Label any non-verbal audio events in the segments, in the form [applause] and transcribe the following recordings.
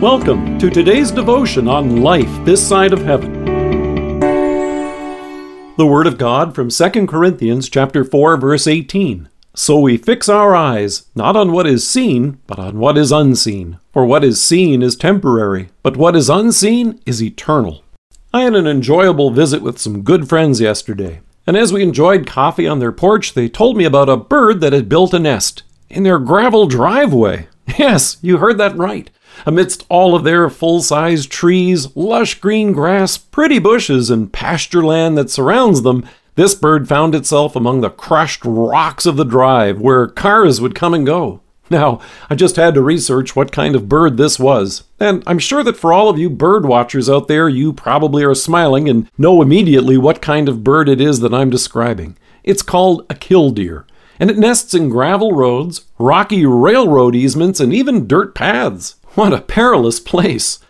Welcome to today's devotion on life this side of heaven. The word of God from 2 Corinthians chapter 4 verse 18. So we fix our eyes not on what is seen, but on what is unseen. For what is seen is temporary, but what is unseen is eternal. I had an enjoyable visit with some good friends yesterday, and as we enjoyed coffee on their porch, they told me about a bird that had built a nest in their gravel driveway. [laughs] Yes, you heard that right. Amidst all of their full sized trees, lush green grass, pretty bushes, and pasture land that surrounds them, this bird found itself among the crushed rocks of the drive where cars would come and go. Now, I just had to research what kind of bird this was, and I'm sure that for all of you bird watchers out there, you probably are smiling and know immediately what kind of bird it is that I'm describing. It's called a killdeer, and it nests in gravel roads, rocky railroad easements, and even dirt paths. What a perilous place!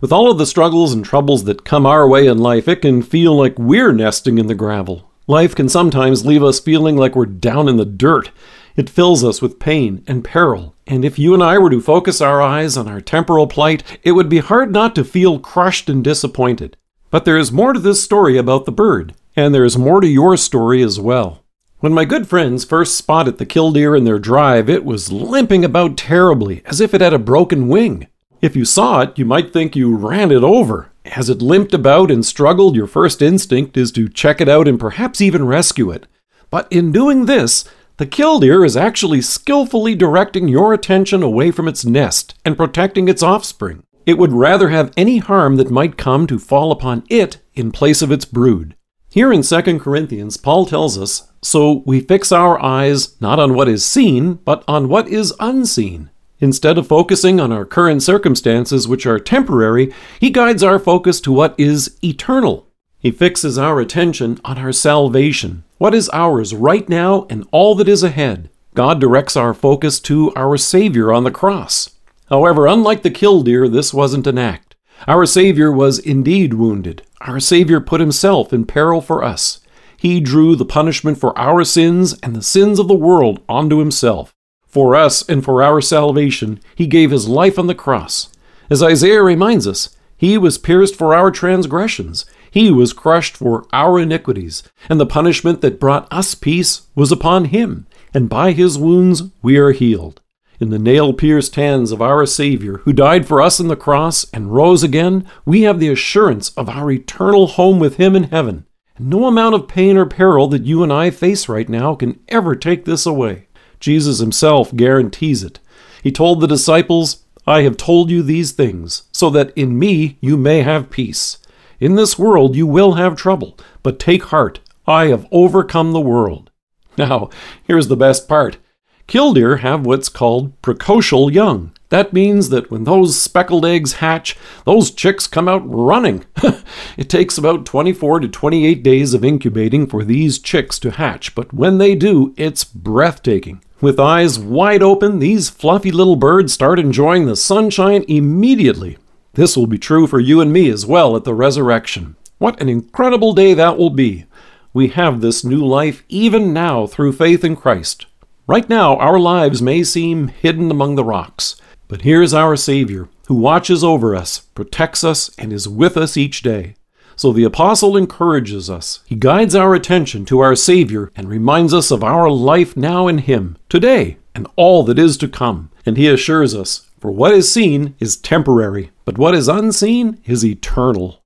With all of the struggles and troubles that come our way in life, it can feel like we're nesting in the gravel. Life can sometimes leave us feeling like we're down in the dirt. It fills us with pain and peril, and if you and I were to focus our eyes on our temporal plight, it would be hard not to feel crushed and disappointed. But there is more to this story about the bird, and there is more to your story as well. When my good friends first spotted the killdeer in their drive, it was limping about terribly, as if it had a broken wing. If you saw it, you might think you ran it over. As it limped about and struggled, your first instinct is to check it out and perhaps even rescue it. But in doing this, the killdeer is actually skillfully directing your attention away from its nest and protecting its offspring. It would rather have any harm that might come to fall upon it in place of its brood. Here in 2 Corinthians, Paul tells us So we fix our eyes not on what is seen, but on what is unseen. Instead of focusing on our current circumstances, which are temporary, he guides our focus to what is eternal. He fixes our attention on our salvation, what is ours right now and all that is ahead. God directs our focus to our Savior on the cross. However, unlike the killdeer, this wasn't an act. Our Savior was indeed wounded. Our Savior put himself in peril for us. He drew the punishment for our sins and the sins of the world onto himself. For us and for our salvation, he gave his life on the cross. As Isaiah reminds us, he was pierced for our transgressions, he was crushed for our iniquities, and the punishment that brought us peace was upon him, and by his wounds we are healed in the nail pierced hands of our Savior, who died for us on the cross and rose again, we have the assurance of our eternal home with Him in heaven. No amount of pain or peril that you and I face right now can ever take this away. Jesus Himself guarantees it. He told the disciples, I have told you these things, so that in me you may have peace. In this world you will have trouble, but take heart, I have overcome the world. [laughs] Now, here's the best part. Killdeer have what's called precocial young. That means that when those speckled eggs hatch, those chicks come out running. [laughs] it takes about 24 to 28 days of incubating for these chicks to hatch, but when they do, it's breathtaking. With eyes wide open, these fluffy little birds start enjoying the sunshine immediately. This will be true for you and me as well at the resurrection. What an incredible day that will be! We have this new life even now through faith in Christ. Right now, our lives may seem hidden among the rocks, but here's our Savior, who watches over us, protects us, and is with us each day. So the Apostle encourages us. He guides our attention to our Savior and reminds us of our life now in Him, today, and all that is to come. And He assures us, For what is seen is temporary, but what is unseen is eternal.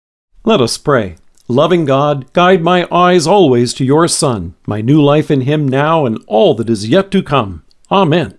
Let us pray. Loving God, guide my eyes always to your Son, my new life in him now and all that is yet to come. Amen.